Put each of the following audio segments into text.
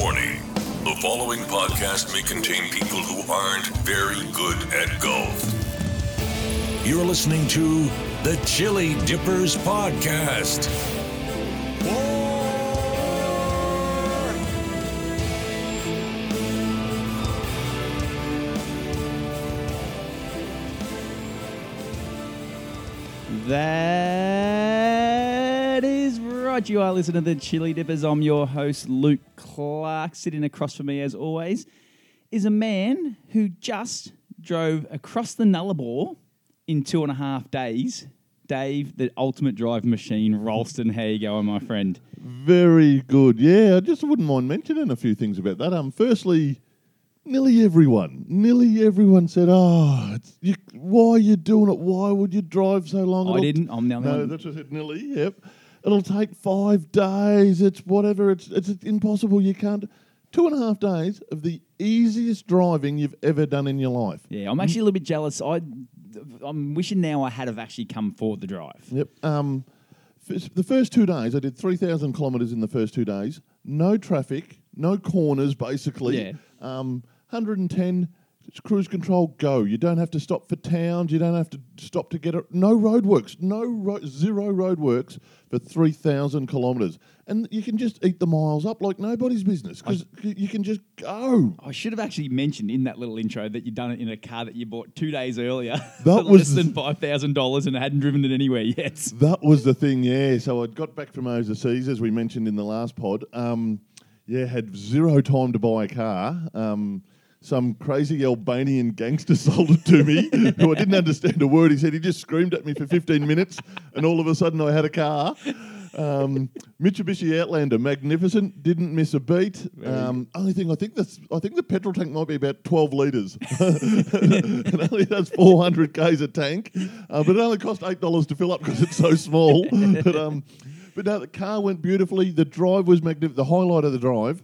Warning the following podcast may contain people who aren't very good at golf. You're listening to the Chilli Dippers Podcast. That right. You are listening to the Chilli Dippers. I'm your host, Luke Clark. Sitting across from me, as always, is a man who just drove across the Nullarbor in two and a half days. Dave, the ultimate drive machine, Ralston. How you going, my friend? Very good. Yeah, I just wouldn't mind mentioning a few things about that. Um, firstly, nearly everyone, nearly everyone said, "Oh, it's, you, why are you doing it? Why would you drive so long?" I It'll- didn't. I'm the only No, one. that's what I said. Nearly. Yep. It'll take five days. It's whatever. It's it's impossible. You can't. Two and a half days of the easiest driving you've ever done in your life. Yeah, I'm actually a little bit jealous. I, I'm wishing now I had have actually come for the drive. Yep. Um, f- the first two days, I did 3,000 kilometres in the first two days. No traffic, no corners, basically. Yeah. Um, 110, it's cruise control, go. You don't have to stop for towns. You don't have to stop to get it. No roadworks, no ro- zero roadworks for 3,000 kilometres. And you can just eat the miles up like nobody's business because you can just go. I should have actually mentioned in that little intro that you'd done it in a car that you bought two days earlier That for was- less than five thousand dollars and hadn't driven it anywhere yet. That was the thing, yeah. So I'd got back from overseas, as we mentioned in the last pod. Um, yeah, had zero time to buy a car. Um, some crazy Albanian gangster sold it to me, who I didn't understand a word he said. He just screamed at me for 15 minutes, and all of a sudden I had a car. Um, Mitsubishi Outlander, magnificent, didn't miss a beat. Um, only thing I think that's I think the petrol tank might be about 12 litres. it only does 400 k's a tank, uh, but it only cost eight dollars to fill up because it's so small. but um, but no, the car went beautifully. The drive was magnificent. The highlight of the drive,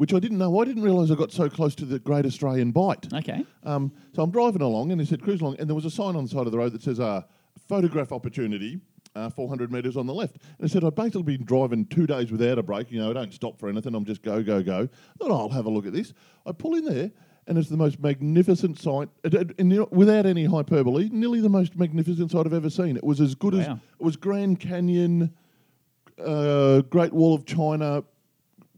which I didn't know, I didn't realise I got so close to the Great Australian Bight. Okay. Um, so I'm driving along, and he said cruise along, and there was a sign on the side of the road that says uh, photograph opportunity. Uh, 400 metres on the left. And I said, I'd basically been driving two days without a break. You know, I don't stop for anything. I'm just go, go, go. I thought, oh, I'll have a look at this. I pull in there, and it's the most magnificent sight. It, it- and, you know, without any hyperbole, nearly the most magnificent sight I've ever seen. It was as good as it was Grand Canyon, uh, Great Wall of China,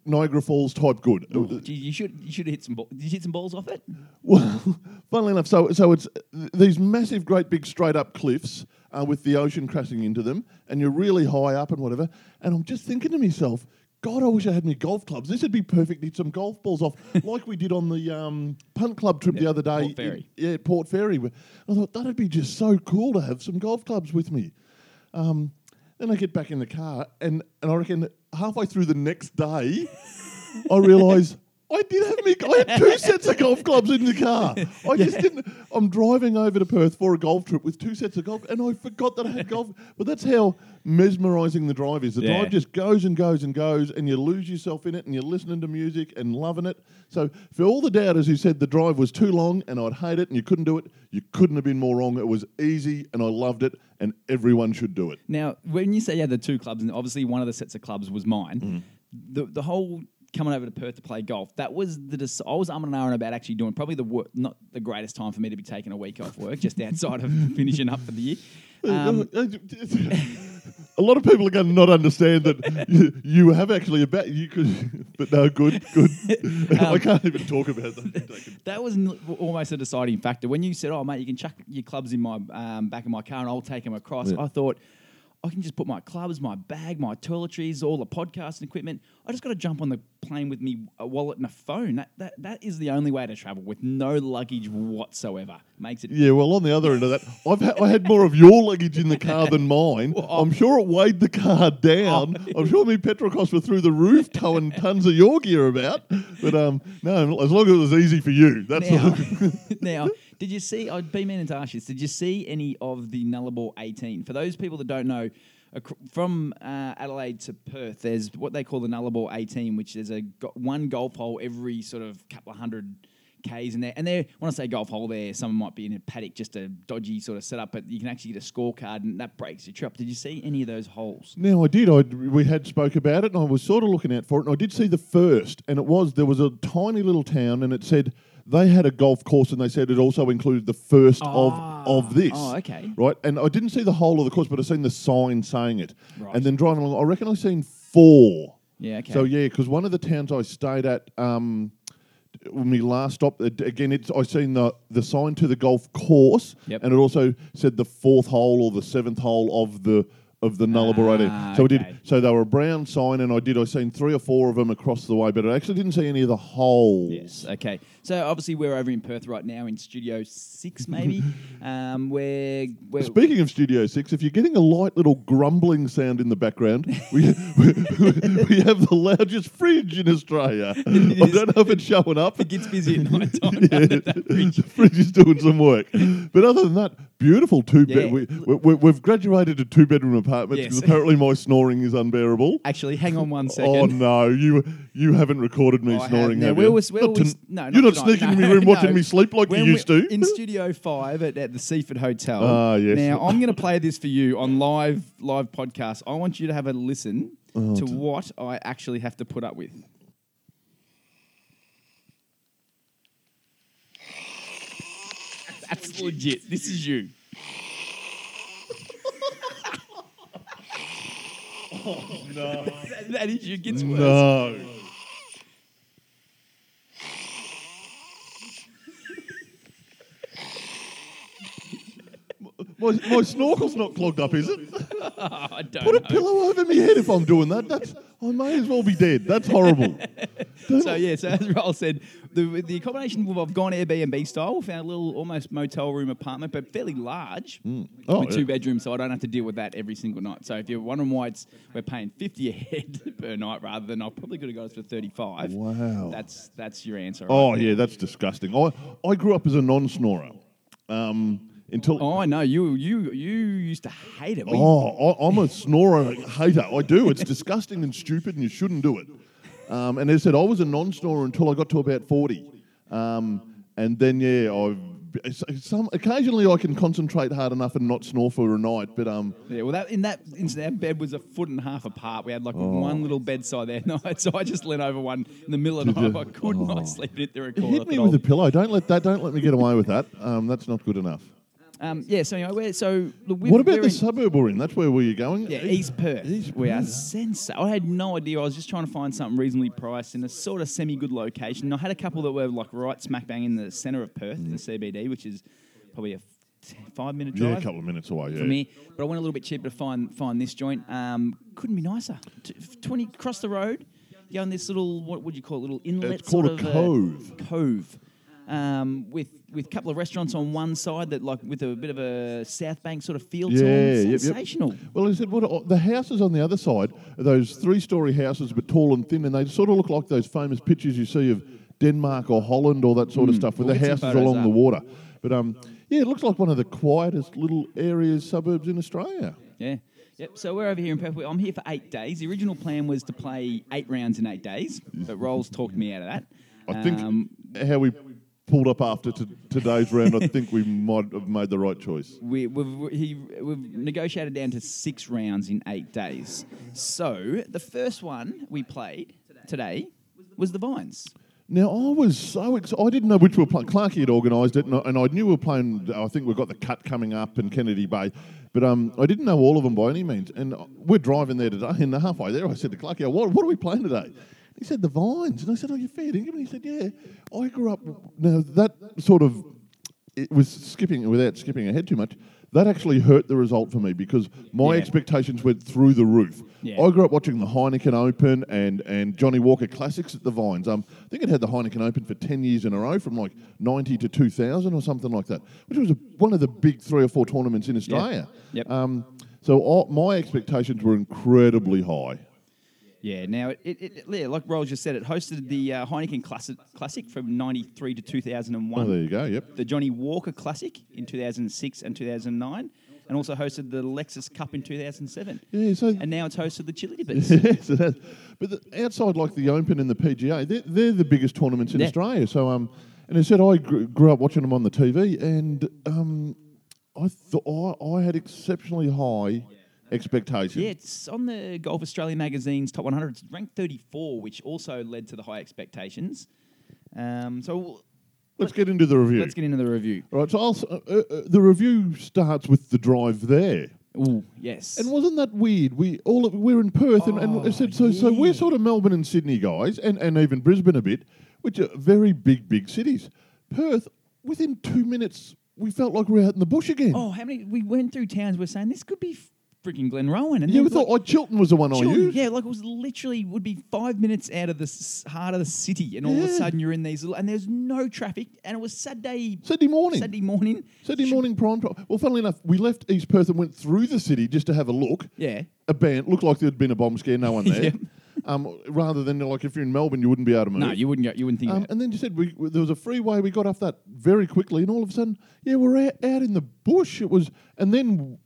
Niagara Falls type good. Gee, you should you should hit some. Ball- Did you hit some balls off it? well, funnily enough, so so it's these massive, great, big, straight up cliffs uh, with the ocean crashing into them, and you're really high up and whatever. And I'm just thinking to myself, God, I wish I had my golf clubs. This would be perfect. to Hit some golf balls off, like we did on the um, punt club trip the other day. Port Fairy. in- yeah, Port Fairy. I thought that'd be just so cool to have some golf clubs with me. Um, then I get back in the car, and, and I reckon halfway through the next day, I realise I did have me. I had two sets of golf clubs in the car. I just didn't. I'm driving over to Perth for a golf trip with two sets of golf, and I forgot that I had golf. But that's how mesmerising the drive is. The Yeah. drive just goes and goes and goes, and you lose yourself in it, and you're listening to music and loving it. So for all the doubters who said the drive was too long and I'd hate it and you couldn't do it, you couldn't have been more wrong. It was easy, and I loved it, and everyone should do it. Now, when you say you had the two clubs, and obviously one of the sets of clubs was mine, Mm. the the whole coming over to Perth to play golf, that was the dec- I was umming and ahhing about actually doing probably the wor- not the greatest time for me to be taking a week off work, just outside of finishing up for the year. Um, a lot of people are going to not understand that you, you have actually a bet. You could, but no, good, good. I can't even talk about that. that was n- almost a deciding factor. When you said, "Oh, mate, you can chuck your clubs in my um, back of my car and I'll take them across," Yeah. I thought. I can just put my clubs, my bag, my toiletries, all the podcasting equipment. I just got to jump on the plane with me, a wallet and a phone. That, that that is the only way to travel with no luggage whatsoever. Makes it Yeah, well, on the other end of that, I've ha- I had more of your luggage in the car than mine. Well, I'm sure it weighed the car down. I'm sure me petrol costs were through the roof, towing tons of your gear about. But um, no, as long as it was easy for you, that's now, now, did you see? I'd be meaning to ask you this. Did you see any of the Nullarbor 18? For those people that don't know, from uh, Adelaide to Perth, there's what they call the Nullarbor 18, which is a go- one golf hole every sort of couple of hundred K's in there. And they're, when I say golf hole there, someone might be in a paddock, just a dodgy sort of setup, but you can actually get a scorecard and that breaks your trip. Did you see any of those holes? No, I did. I we had spoke about it, and I was sort of looking out for it. And I did see the first, and it was there was a tiny little town, and it said they had a golf course, and they said it also included the first of of this. Oh, okay. Right, and I didn't see the whole of the course, but I seen the sign saying it. Right. And then driving along, I reckon I seen four. Yeah, okay. So yeah, because one of the towns I stayed at. Um, when we last stopped, uh, again, it's I seen the the sign to the golf course, Yep. and it also said the fourth hole or the seventh hole of the of the Nullarbor Ah, So I okay. did. So they were a brown sign, and I did. I seen three or four of them across the way, but I actually didn't see any of the holes. Yes. Okay. So obviously we're over in Perth right now in Studio Six, maybe. um, where where Speaking of Studio Six, if you're getting a light little grumbling sound in the background, we, we, we have the largest fridge in Australia. I don't know if it's showing up. it gets busy at night time. that fridge. the fridge is doing some work. But other than that, beautiful two Yeah. bed. We, we, we've graduated to two bedroom apartments Yes. because apparently my snoring is unbearable. Actually, hang on one second. Oh no, you you haven't recorded me I have. snoring, Now, have we you? was- we Not to- no, you're not not sneaking in tonight. my room watching no. me sleep like When you we- used to. In Studio Five at, at the Seaford Hotel. Ah, yes. Now I'm going to play this for you on live live podcast. I want you to have a listen Oh, to what I actually have to put up with. That's legit. This is you. No. That- that is you. Gets worse. No. My, my snorkel's not clogged up, is it? I don't Put a know. pillow over my head if I'm doing that. That's I may as well be dead. That's horrible. So yeah, so as Raul said, the the accommodation we've gone Airbnb style. We found a little almost motel room apartment, but fairly large, Oh, with yeah. two bedrooms, so I don't have to deal with that every single night. So if you're wondering why it's we're paying fifty a head per night rather than I probably could have got it for thirty five. Wow. That's that's your answer. Oh right yeah, that's disgusting. I I grew up as a non-snorer. Um, until Oh, I know you you you used to hate it. We- Oh, I, I'm a snorer hater. I do. It's disgusting and stupid, and you shouldn't do it. Um, and as I said, I was a non-snorer until I got to about forty, um, and then yeah, I've some occasionally I can concentrate hard enough and not snore for a night, but um, Yeah, well, that in that our bed was a foot and a half apart. We had like Oh. one little bedside there night, so I just leant over one in the middle of the night. I could Oh. not sleep in it. The recorder. hit me with a pillow. Don't let that. Don't let me get away with that. Um, that's not good enough. Um, yeah, so anyway, we're, so look, we've, What about we're the in- suburb we're in? That's where were you going? Yeah, East Perth. East we are Perth. I had no idea. I was just trying to find something reasonably priced in a sort of semi-good location. I had a couple that were like right smack bang in the centre of Perth, the CBD, which is probably a five-minute drive. Yeah, drive. a couple of minutes away. Yeah. for me. But I went a little bit cheaper to find find this joint. Um, couldn't be nicer. Twenty across the road, go in this little what would you call it? Little inlet. It's called a uh, cove. cove. Um, with with a couple of restaurants on one side that like with a bit of a South Bank sort of feel to Yeah, them. yep, yep. Sensational. Well, I said, what are- the houses on the other side are those three-story houses, but tall and thin, and they sort of look like those famous pictures you see of Denmark or Holland or that sort of stuff, with We'll the get some houses photos along up. the water. But um, yeah, it looks like one of the quietest little areas, suburbs in Australia. Yeah. Yep. So we're over here in Perth. I'm here for eight days. The original plan was to play eight rounds in eight days, but Rolls talked me out of that. I think Um, how we pulled up after today's round, I think we might have made the right choice. we, we've, he, we've negotiated down to six rounds in eight days. So the first one we played today was the Vines. Now I was so excited. I didn't know which we were playing. Clarkey had organised it, and I, and I knew we were playing. I think we've got the cut coming up in Kennedy Bay, but um, I didn't know all of them by any means. And we're driving there today, and halfway there, I said to Clarkey, "What, what are we playing today?" He said the Vines, and I said, "Oh, you're fair dinkum." And he said, "Yeah, I grew up." Now that sort of it was skipping without skipping ahead too much. That actually hurt the result for me because my Yeah. expectations went through the roof. Yeah. I grew up watching the Heineken Open and, and Johnnie Walker Classics at the Vines. Um, I think it had the Heineken Open for 10 years in a row from like 90 to 2000 or something like that, which was a, one of the big three or four tournaments in Australia. Yep. Um, so I, my expectations were incredibly high. Yeah, now it, it, it yeah, like Rolls just said, it hosted the uh, Heineken Classic, Classic from '93 to 2001. Oh, there you go. Yep. the Johnnie Walker Classic in 2006 and 2009, and also hosted the Lexus Cup in 2007. Yeah, so And now it's hosted the Chilli Dippers. yes, it has. But the, outside, like the Open and the PGA, they're, they're the biggest tournaments in Yeah. Australia. So, um, And I said I gr- grew up watching them on the TV, and um, I thought I, I had exceptionally high expectations. Yeah, it's on the Golf Australia magazine's top 100. It's ranked 34, which also led to the high expectations. Um, so Let's get into the review. let's get into the review. Right, so I'll, uh, uh, uh, the review starts with the drive there. Ooh, yes. And wasn't that weird? We all we're in Perth, and, and I said so. So we're sort of Melbourne and Sydney guys, and, and even Brisbane a bit, which are very big, big cities. Perth, within two minutes, we felt like we were out in the bush again. oh, how many? We went through towns. We're saying this could be freaking Glenrowan. and yeah, then we thought like, oh, Chiltern was the one I Chiltern, used. yeah, like it was literally would be five minutes out of the s- heart of the city, and all of a Yeah. sudden you're in these little, and there's no traffic, and it was Saturday, Saturday morning. Saturday morning. Saturday morning prime time. Well, funnily enough, we left East Perth and went through the city just to have a look. Yeah, A band looked like there'd been a bomb scare, no one there. Yep. um, rather than like if you're in Melbourne, you wouldn't be able to move. no, you wouldn't go, you wouldn't think Um, of and then you said we, there was a freeway. We got off that very quickly, and all of a sudden, yeah, we're out, out in the bush. It was, and then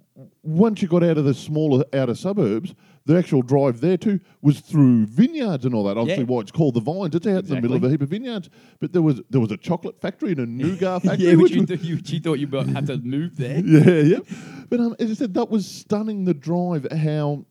once you got out of the smaller outer suburbs, the actual drive there too was through vineyards and all that. Obviously, Yeah. why it's called the vines. It's out in the middle of a heap of vineyards. But there was there was a chocolate factory and a nougat factory. yeah, which which you, th- you, you thought you have to move there. yeah, yeah. But um, as I said, that was stunning. The drive, how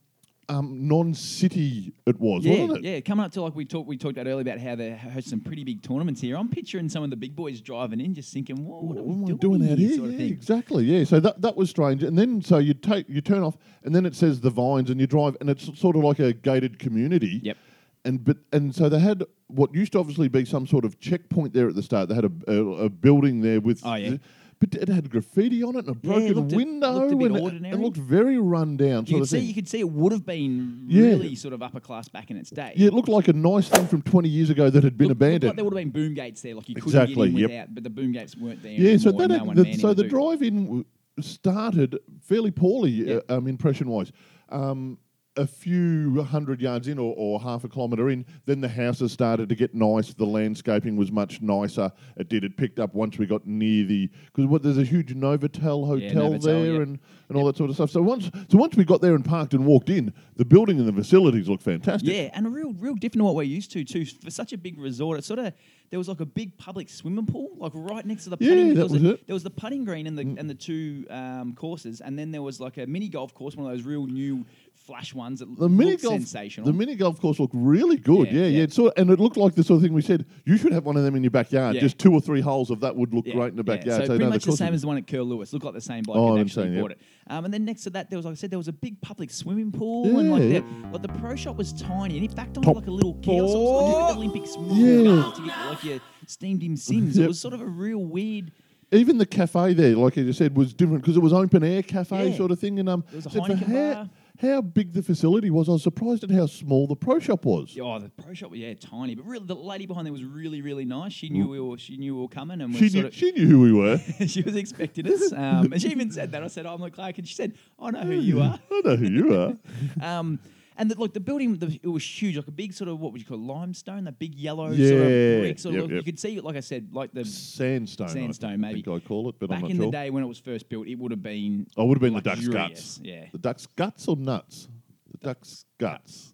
um, non-city it was, Yeah, wasn't it? yeah. Coming up to like we talked, we talked about earlier about how they host some pretty big tournaments here. I'm picturing some of the big boys driving in, just thinking, "Whoa, what, are we What am I doing, doing out here? Sort of yeah, thing. exactly. Yeah. So that that was strange. And then so you take you turn off, and then it says the vines, and you drive, and it's sort of like a gated community. Yep. And but and so they had what used to obviously be some sort of checkpoint there at the start. They had a, a, a building there with. Oh, yeah. But it had graffiti on it and a broken a- window, looked and it- it looked very run down. You could see, you could see it would have been Yeah. really sort of upper class back in its day. yeah, it looked like a nice thing from 20 years ago that had been looked abandoned. Like there would have been boom gates there, like you couldn't Exactly, get in yep. without, but the boom gates weren't there. Yeah, so anymore, that no the, so the drive-in started fairly poorly, Yeah. uh, um, impression-wise. Um, a few hundred yards in, or, or half a kilometre in, then the houses started to get nice. The landscaping was much nicer. It did. It picked up once we got near the because what there's a huge Novotel hotel Novotel, there yep. and, and all that sort of stuff. So once so once we got there and parked and walked in, the building and the facilities looked fantastic. Yeah, and a real, real different to what we're used to too. For such a big resort, it sort of there was like a big public swimming pool, like right next to the Yeah, putting. that there was, was a- it. Mm. There was the putting green and the and the two um, courses, and then there was like a mini golf course, one of those real new flash ones that The mini golf, sensational. the mini golf course looked really good. Yeah, Yeah, yeah. yeah. Sort and it looked like the sort of thing we said. You should have one of them in your backyard. Yeah. Just two or three holes of that would look great in the backyard. So, no, pretty much the course same as the one at Curl Lewis. Looked like the same bloke Oh, I'm saying, yep. bought it. Um, and then next to that, there was like I said, there was a big public swimming pool, and like the, like the pro shop was tiny, and it backed on Top like a little kiosk, so it was like an Olympics Yeah. to get like your steamed in sims. It was sort of a real weird. Even the cafe there, like you said, was different because it was open air cafe Yeah. sort of thing. And um, There was a Heineken how, bar. How big the facility was, I was surprised at how small the pro shop was. Oh, the pro shop, yeah, tiny, but really, the lady behind there was really, really nice. She knew we were, she knew we were coming, and She sort knew, of, she knew who we were. she was expecting us. Um, and she even said that. I said, "I'm like Clark," and she said, "I know who you are." I know who you are. Um, and the, like the building, the, it was huge, like a big sort of what would you call it, limestone, that big yellow sort Yeah, of brick. Sort yep, of, yep. You could see, like I said, like the Sandstone. Sandstone, think, maybe. I think I call it, but I'm back not in sure. the day when it was first built, it would have been. I would have been the duck's luxurious, guts. Yeah, The duck's guts or nuts? The duck's guts.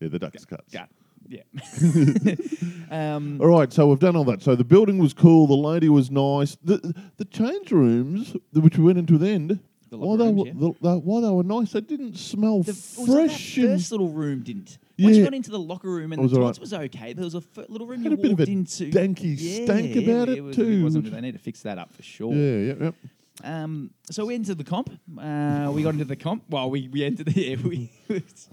Yeah, the duck's guts. gut, yeah. um, All right, so we've done all that. So the building was cool. The lady was nice. The the change rooms, th- which we went into then, The while they, were, rooms, the, the, while they were nice, they didn't smell the, it fresh. that first little room didn't. Once Yeah. you got into the locker room and It was the right. was okay, there was a f- little room Had you a bit of a into. danky stank about it was, too, wasn't- they need to fix that up for sure. yeah, yeah, yeah. Um, so we entered the comp. Uh, we got into the comp. Well, we, we entered the yeah, we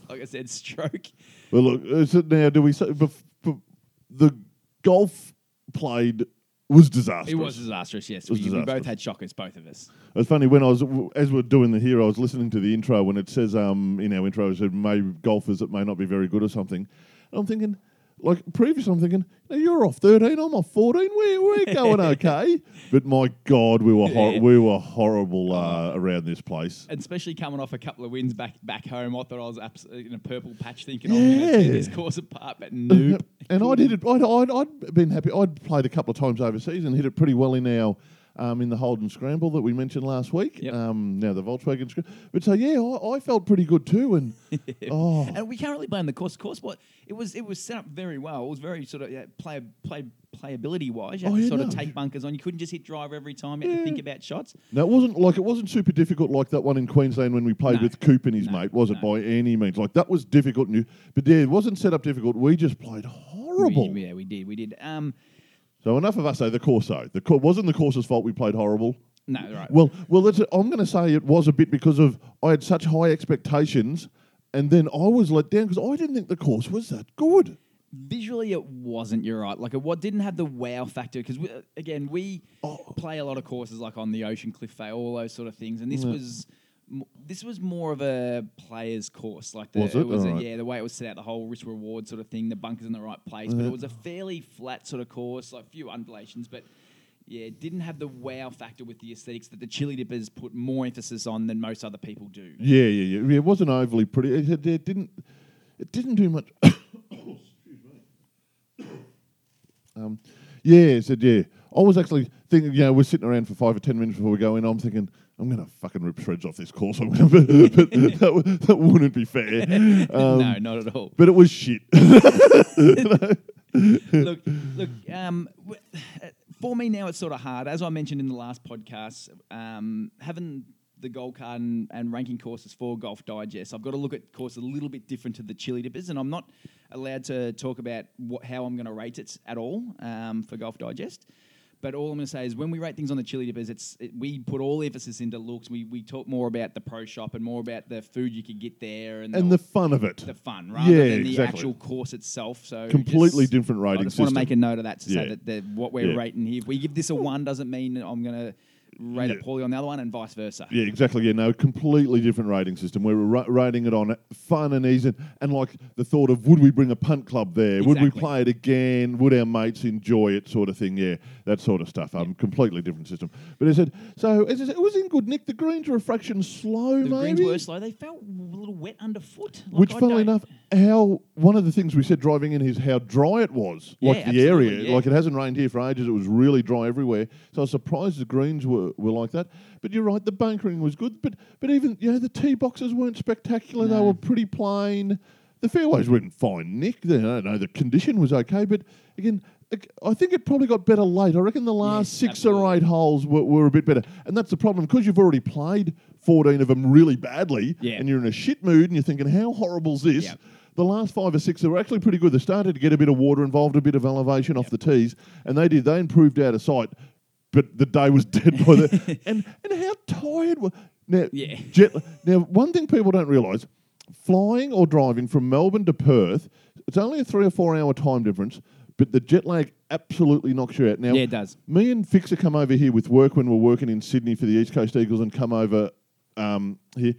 like I said, stroke. Well, look, is it now? Do we say bef- bef- the golf played was disastrous? It was disastrous. Yes, was we, we both had shockers, both of us. It's funny when I was as we're doing the here, I was listening to the intro when it says um in our intro it said may golfers that may not be very good or something. And I'm thinking, like previously, I'm thinking, now you're off 13, I'm off 14. We're we're going okay, but my God, we were hor- Yeah. we were horrible uh, around this place. And especially coming off a couple of wins back back home, I thought I was abs- in a purple patch, thinking, "I'm going to tear Yeah. this course apart." But nope. And I did it. I'd, I'd, I'd been happy. I'd played a couple of times overseas and hit it pretty well in our um, in the Holden Scramble that we mentioned last week. Yep. Um, now the Volkswagen Scramble. But so yeah, I, I felt pretty good too. And oh, And we can't really blame the course. Course, what it was, it was set up very well. It was very sort of yeah, play, play, playability wise. You had Oh, to yeah, sort of take bunkers on. You couldn't just hit driver every time. You had to think about shots. no, it wasn't like it wasn't super difficult like that one in Queensland when we played No. with Coop and his No, mate, was it by any means? Like that was difficult, and you, but yeah, it wasn't set up difficult. We just played horrible. We, yeah, we did. We did. Um, So enough of us say the Corso. The cour- wasn't the course's fault we played horrible. no, right. Well, well, that's I'm going to say it was a bit because of I had such high expectations, and then I was let down because I didn't think the course was that good. visually it wasn't you're right like it what didn't have the wow factor because again we Oh. play a lot of courses like on the ocean cliff Bay, all those sort of things and this mm. was m- this was more of a player's course like the, Was it? was a, Alright. yeah the way it was set out the whole risk reward sort of thing the bunkers in the right place but it was a fairly flat sort of course like a few undulations but yeah, it didn't have the wow factor with the aesthetics that the Chilli Dippers put more emphasis on than most other people do. Yeah, yeah, yeah. It wasn't overly pretty. It, it, it didn't. It didn't do much. um, yeah, so yeah. I was actually thinking, you know, we're sitting around for five or ten minutes before we go in. I'm thinking, I'm going to fucking rip shreds off this course. I'm gonna, but that, w- that wouldn't be fair. Um, no, not at all. But it was shit. look, look. Um, w- for me now, it's sort of hard. As I mentioned in the last podcast, um, having the gold card and, and ranking courses for Golf Digest, I've got to look at courses a little bit different to the Chilli Dippers, and I'm not allowed to talk about what, how I'm going to rate it at all um, for Golf Digest. But all I'm going to say is when we rate things on the Chilli Dippers, it's it, we put all emphasis into looks. We, we talk more about the pro shop and more about the food you could get there and, and the fun of it. the fun rather Yeah, than the exactly. actual course itself. So Completely just- different rating I just want to make a note of that to say Yeah. that what we're Yeah. rating here. If we give this a one, doesn't mean that I'm going to rate Yeah. it poorly on the other one, and vice versa. Yeah, exactly. Yeah, no, completely different rating system. We were ra- rating it on fun and ease, and, and like the thought of would we bring a punt club there? Would we Exactly. play it again? Would our mates enjoy it? Sort of thing. Yeah, that sort of stuff. Um, completely different system. But I said, so as I said, it was in good nick. The greens were a fraction slow, The maybe. greens were slow. They felt a little wet underfoot. Like, Which, I funnily don't- enough, how one of the things we said driving in is how dry it was. Yeah, like the absolutely, area, yeah. like it hasn't rained here for ages. It was really dry everywhere. So I was surprised the greens were, were like that. But you're right, the bunkering was good. But but even you know the tee boxes weren't spectacular. They were pretty plain. The fairways were in fine nick. I don't know. The condition was okay, but again. I think it probably got better late. I reckon the last Yes, six or eight holes were, were a bit better. And that's the problem because you've already played 14 of them really badly Yeah. and you're in a shit mood and you're thinking, how horrible's this? Yep. The last five or six, they were actually pretty good. They started to get a bit of water involved, a bit of elevation off the tees, and they did. They improved out of sight, but the day was dead by the. and and how tired were now? Yeah. Jet, now, one thing people don't realise: flying or driving from Melbourne to Perth, it's only a three or four hour time difference, but the jet lag absolutely knocks you out. Now, Yeah, it does. me and Fixer come over here with work when we're working in Sydney for the East Coast Eagles and come over um, here.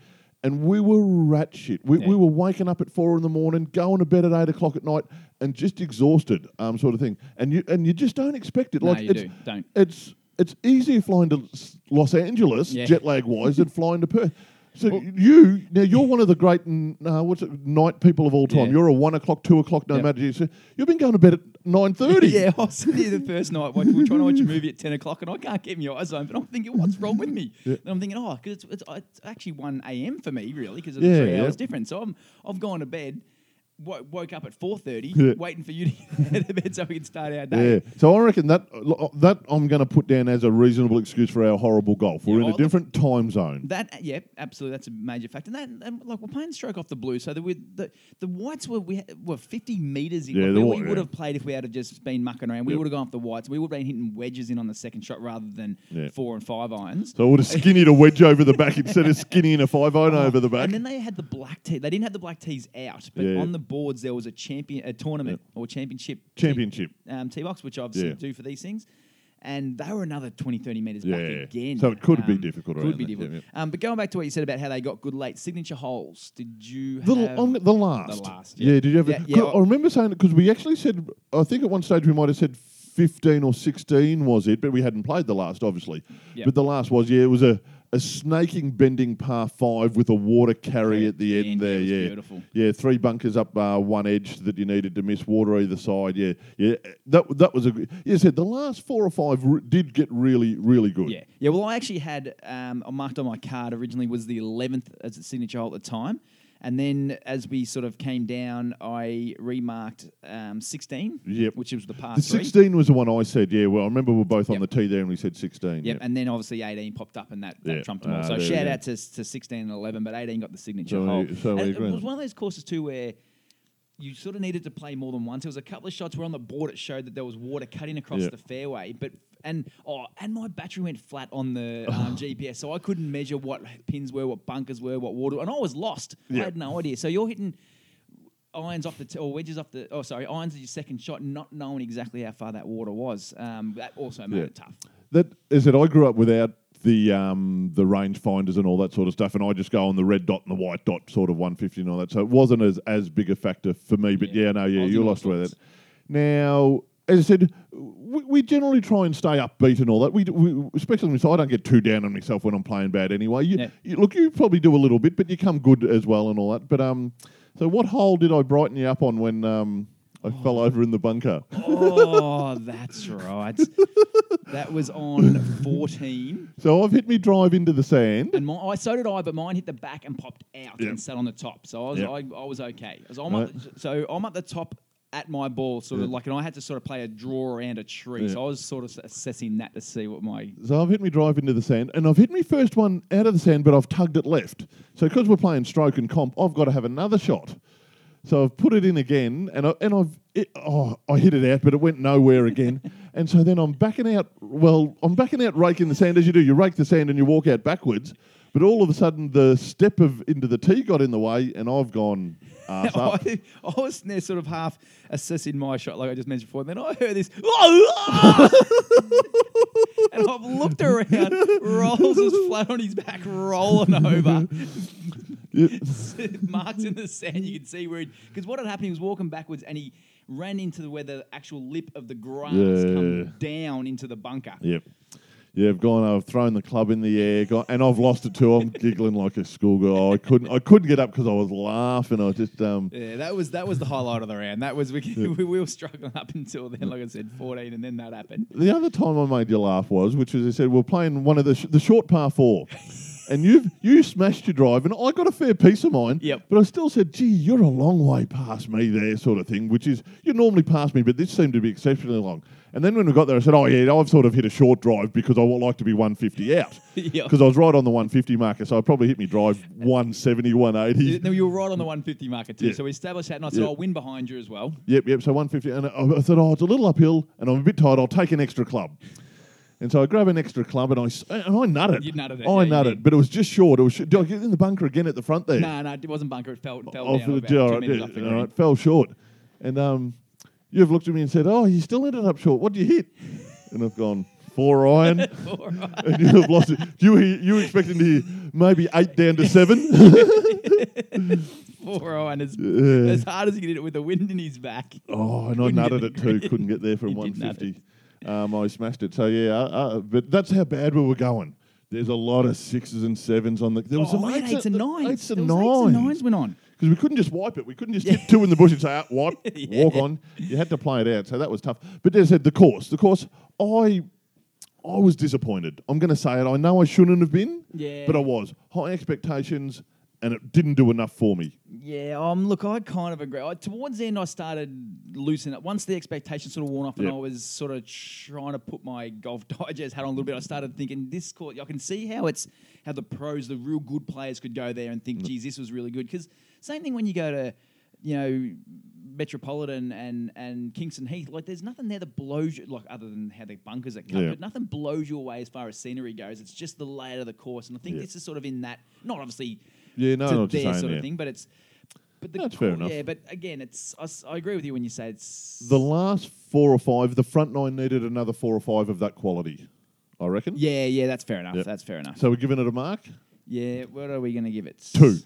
And we were rat shit. We, we were waking up at four in the morning, going to bed at eight o'clock at night, and just exhausted, um, sort of thing. And you and you just don't expect it. No, like you it's, do. Don't. It's it's easier flying to Los Angeles Yeah. jet lag wise than flying to Perth. So you now you're one of the great n- uh, what's it, night people of all time. Yeah. You're a one o'clock, two o'clock, no Yep. matter. So you've been going to bed at nine thirty. yeah, I was sitting here the first night. watch- We're trying to watch a movie at 10 o'clock, and I can't keep my eyes open. I'm thinking, what's wrong with me? And I'm thinking, oh, because it's, it's, it's actually 1 a.m. for me, really, because it's Yeah, three yeah. hours different. So I'm, I've gone to bed, wo- woke up at 4.30, Yeah. waiting for you to get out of bed so we can start our day. Yeah. So I reckon that that I'm going to put down as a reasonable excuse for our horrible golf. We're Yeah, in a oh, different time zone. That yeah, absolutely, that's a major factor. And that, and like we're playing stroke off the blue, so the the the whites were we were fifty meters in. Yeah, the we would have played if we had just been mucking around. We Yep. would have gone off the whites. We would have been hitting wedges in on the second shot rather than four and five irons. So I would have skinnied a wedge over the back instead of skinnying a five iron oh, over the back. Oh, And then they had the black tee. They didn't have the black tees out, but on the boards there was a champion, a tournament or championship, tee- Championship. um, tee box, which I obviously Yeah. do for these things. And they were another 20, 30 metres Yeah. back again. So it could be Um, difficult Could be that, yeah, difficult. Um, but going back to what you said about how they got good late signature holes, did you The, have on the last. The last, yeah. yeah. did you ever? Yeah, yeah, I remember saying it because we actually said, I think at one stage we might have said 15 or 16 was it, but we hadn't played the last, obviously. But the last was, yeah, it was a, a snaking, bending par five with a water carry Yeah, at the end end, there. was Yeah, beautiful. yeah, three bunkers up uh, one edge that you needed to miss water either side. Yeah, yeah, that that was a. good- You said the last four or five r- did get really, really good. Yeah, yeah. Well, I actually had um, I marked on my card originally was the eleventh as a signature hole at the time, and then as we sort of came down, I remarked um, sixteen. Yep. which was the par The three. 16 was the one I said, yeah. Well, I remember we were both on the tee there and we said 16. Yep, and then obviously 18 popped up and that, that Yeah. trumped them all. Ah, So shout out to, to 16 and 11, but 18 got the signature So hole. we- so we it was one of those courses too where you sort of needed to play more than once. There was a couple of shots where on the board it showed that there was water cutting across Yeah. the fairway, but and oh, and my battery went flat on the um, GPS, so I couldn't measure what pins were, what bunkers were, what water, and I was lost. Yeah. I had no idea. So you're hitting irons off the t- or wedges off the oh sorry irons at your second shot, not knowing exactly how far that water was. Um, that also made Yeah. it tough. That is it. I grew up without the um, the range finders and all that sort of stuff, and I just go on the red dot and the white dot, sort of 150 and all that. So it wasn't as as big a factor for me. But Yeah. yeah, no, yeah, you lost with it. Now, as I said, we, we generally try and stay upbeat and all that. We, we especially myself, I don't get too down on myself when I'm playing bad anyway. You, Yeah. you, look, you probably do a little bit, but you come good as well and all that. But um, so what hole did I brighten you up on when um I fell over in the bunker? Oh, that's right. that was on 14. So I've hit me drive into the sand. And my, I, so did I, but mine hit the back and popped out Yep. and sat on the top. So I was, Yep. I, I was okay. So I'm, Right. up, so I'm at the top at my ball, sort of Yeah. like, and I had to sort of play a draw around a tree. Yeah. So I was sort of assessing that to see what my. So I've hit me drive into the sand, and I've hit me first one out of the sand, but I've tugged it left. So because we're playing stroke and comp, I've got to have another shot. So I've put it in again, and I, and I've it, oh I hit it out, but it went nowhere again. and so then I'm backing out. Well, I'm backing out, raking the sand as you do. You rake the sand and you walk out backwards. But all of a sudden, the step of into the tee got in the way, and I've gone ass up. I, I was there sort of half assessing my shot, like I just mentioned before. And then I heard this, and I've looked around. Rolls is flat on his back, rolling over. Marks in the sand. You can see where he because what had happened, he was walking backwards and he ran into the, where the actual lip of the grass Yeah. come down into the bunker. Yep. Yeah, I've gone. I've thrown the club in the air, got, and I've lost it too. I'm giggling like a schoolgirl. I couldn't. I couldn't get up because I was laughing. I just um. Yeah, that was that was the highlight of the round. That was we, we, we were struggling up until then, like I said, fourteen, and then that happened. The other time I made you laugh was, which was I said we're playing one of the sh- the short par four, and you you smashed your drive, and I got a fair piece of mine. Yep. But I still said, "Gee, you're a long way past me there," sort of thing. Which is you normally pass me, but this seemed to be exceptionally long. And then when we got there, I said, "Oh yeah, I've sort of hit a short drive because I would like to be 150 out." Yeah. Because I was right on the 150 marker, so I probably hit me drive 170, 180. No, you were right on the 150 marker too. Yeah. So we established that, and I said, Yeah. "I'll win behind you as well." Yep, yep. So 150, and I, I thought, oh, it's a little uphill, and I'm a bit tired. I'll take an extra club. And so I grab an extra club, and I s- and I nutted. You nutted it, I yeah, you nutted, did. but it was just short. It was. sh- Did I get in the bunker again at the front there? No, no, it wasn't bunker. It fell, fell Oh, down about yeah, two right, meters yeah, off the all green. right, fell short. And um, you've looked at me and said, "Oh, you still ended up short. What would you hit?" and I've gone four iron, All right. and you've lost it. You were you were expecting to hear maybe eight down to seven. Four iron as, Yeah. as hard as he did it with the wind in his back. Oh, and I Couldn't get nutted it too. Couldn't get there from You nut 150. Um, I smashed it. So yeah, uh, uh, but that's how bad we were going. There's a lot of sixes and sevens on the. There was oh, some eights, eights and nines. Eights and was eights and nines. nines went on. Because we couldn't just wipe it. We couldn't just hit two in the bush and say, ah, wipe, Yeah. walk on. You had to play it out. So that was tough. But as I said, the course. The course, I I was disappointed. I'm going to say it. I know I shouldn't have been, Yeah. but I was. High expectations, and it didn't do enough for me. Yeah, um, look, I kind of agree. I, towards the end, I started loosening up. Once the expectations sort of worn off, and I was sort of trying to put my golf digest hat on a little bit, I started thinking this court. I can see how it's how the pros, the real good players, could go there and think, geez, this was really good. Because same thing when you go to, you know, Metropolitan and and Kingston Heath. Like, there's nothing there that blows you. Like, other than how the bunkers are cut, Yeah. but nothing blows you away as far as scenery goes. It's just the layout of the course, and I think Yeah. this is sort of in that. Not obviously Yeah, no, to know their saying sort there. of thing. But it's, but the That's fair enough. Yeah, but again, it's I, I agree with you when you say it's The last four or five, the front nine needed another four or five of that quality, I reckon. yeah, yeah. That's fair enough. Yep. That's fair enough. So we're giving it a mark? yeah, what are we going to give it? Two.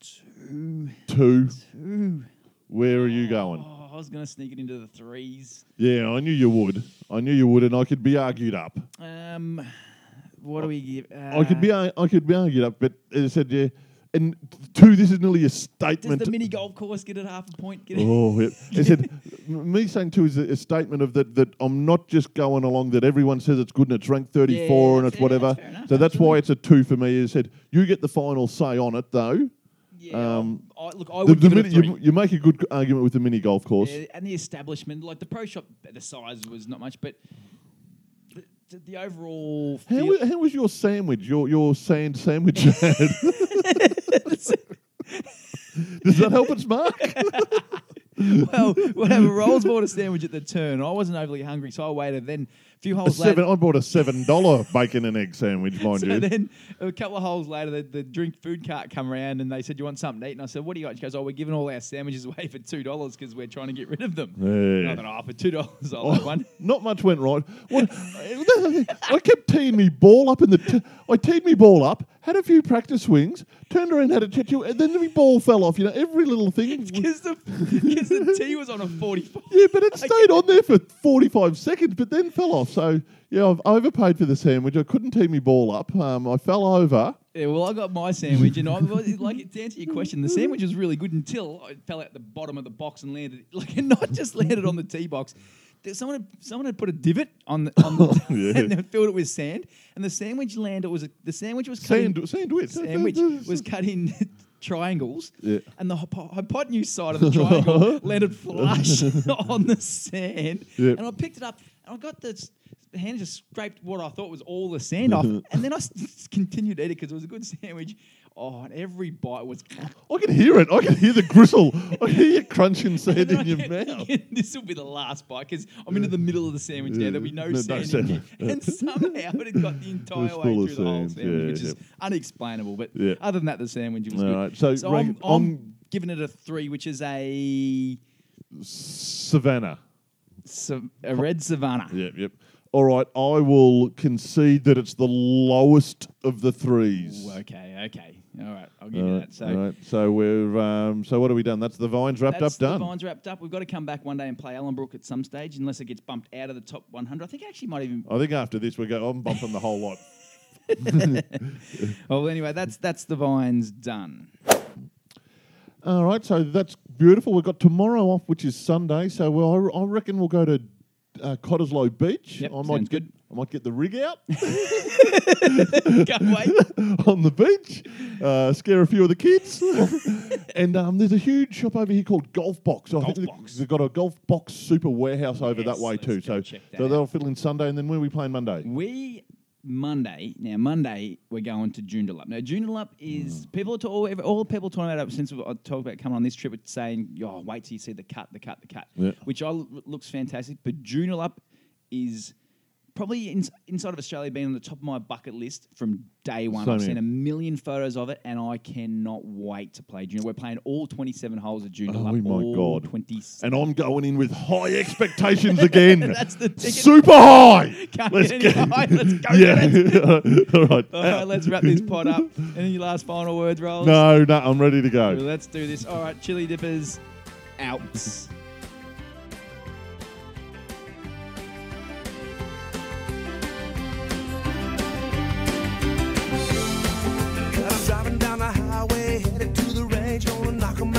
Two. Two. Two. Where are you going? Oh, I was going to sneak it into the threes. Yeah, I knew you would. I knew you would, and I could be argued up. Um, what do we give? I could Uh, be I could be argued up, but as I said, yeah. And two, this is nearly a statement. Does the mini golf course get it half a point? Get it? Oh, yeah. I said, me saying two is a, a statement of that that I'm not just going along that everyone says it's good and it's ranked 34 Yeah, and it's fair, whatever. enough, so that's why it's a two for me. Is said you get the final say on it though. Yeah, Um, I, look, I The, would the give it a mini, three. you, you make a good argument with the mini golf course. Yeah, and the establishment, like the pro shop, the size was not much, but the, the, the overall. How, feel- wa- how was your sandwich? Your your sand sandwich? Does that help its mark? well, whatever. Rolls bought a sandwich at the turn. I wasn't overly hungry, so I waited. Then few A holes seven, later. I bought a seven dollar bacon and egg sandwich, mind you. So you. then a couple of holes later, the, the drink food cart come around and they said, "You want something to eat?" And I said, "What do you got?" She goes, "Oh, we're giving all our sandwiches away for two dollars because we're trying to get rid of them." And I thought, "Oh, for two dollars, I'll have oh, one." Not much went right. What, I kept teeing me ball up in the. T- I teed me ball up, had a few practice swings, turned around, had a chat, to- and then the ball fell off. You know, every little thing. Because the, 'cause the tee was on a forty-five. Yeah, but it stayed on there for 45 seconds, but then fell off. So, yeah, I've overpaid for the sandwich. I couldn't tee me ball up. Um, I fell over. Yeah, well, I got my sandwich, and I well, like to answer your question, the sandwich was really good until I fell out the bottom of the box and landed like and not just landed on the tee box. There- Someone had, someone had put a divot on the, on the Yeah. and then filled it with sand, and the sandwich landed was a, the sandwich was cut in- Sand, sandwich. sandwich was cut in triangles, Yeah. and the hypo- hypotenuse side of the triangle landed flush on the sand. Yep. And I picked it up, I got the hand just scraped what I thought was all the sand off, and then I s- continued to eat it because it was a good sandwich. Oh, and every bite was. I can hear it. I can hear the gristle. I can hear you crunching sand in your mouth. this will be the last bite because I'm into the middle of the sandwich now. There'll be no, No, no sand, sand. in here. And somehow it got the entire way through of the whole sand, sandwich, yeah, which is unexplainable. But Yeah. other than that, the sandwich was All good. right, so So rank- I'm, I'm I'm- giving it a three, which is a Savannah. A red savannah. Yep, yep. All right, I will concede that it's the lowest of the threes. Ooh, okay, okay, all right, I'll give you that. So all right. So we're um, so what have we done? That's the vines wrapped that's up, done. The vines wrapped up. We've got to come back one day and play Ellenbrook at some stage, unless it gets bumped out of the top 100. I think it actually might even. I think after this we go. I'm bumping the whole lot. Well, anyway, that's that's the vines done. All right, so that's beautiful. We've got tomorrow off, which is Sunday. So well, I, I reckon we'll go to uh, Cottesloe Beach. Yep, I might sounds get good. I might get the rig out on the beach, uh, scare a few of the kids, and um, there's a huge shop over here called Golf Box. I Golf think Box. They've got a Golf Box super warehouse over that way too. So that so they'll fill in Sunday, and then when are we playing Monday? We Monday now Monday we're going to Joondalup. Now Joondalup is hmm. people are all, people talking about it since I talked about coming on this trip, it's saying, "Oh, wait till you see the cut, the cut, the cut," Yeah. which all looks fantastic. But Joondalup is probably in, inside of Australia being on the top of my bucket list from day one. Same I've seen a million photos of it, and I cannot wait to play Joondalup. We're playing all 27 holes at Joondalup. Oh, my God. 27. And I'm going in with high expectations again. That's the ticket. Super high. Can't Let's get any go. higher. Let's go. Yeah. All right. All right, let's wrap this pod up. Any last final words, Rolls? No, no, I'm ready to go. Let's do this. All right, Chilli Dippers out.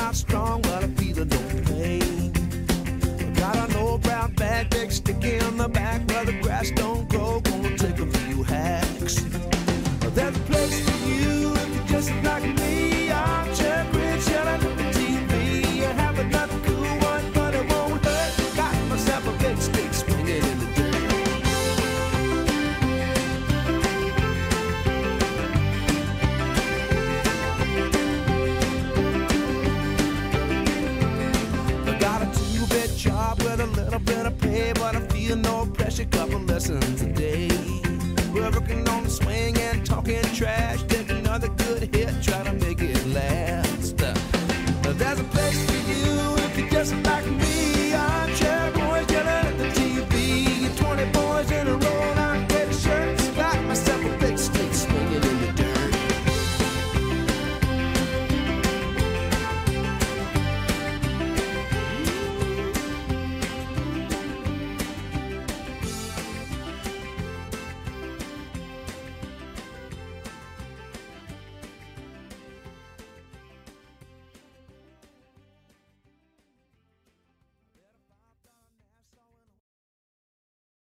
Out strong, but I'm feeling no pain. Got an old brown bag, big sticky in the back where the grass don't grow. Gonna take a few hacks. There's a place for you if you're just like me. No pressure. Couple lessons a day. We're working on the swing and talking trash. Take another good hit, try to make it last. There's a place for you if you're just like me.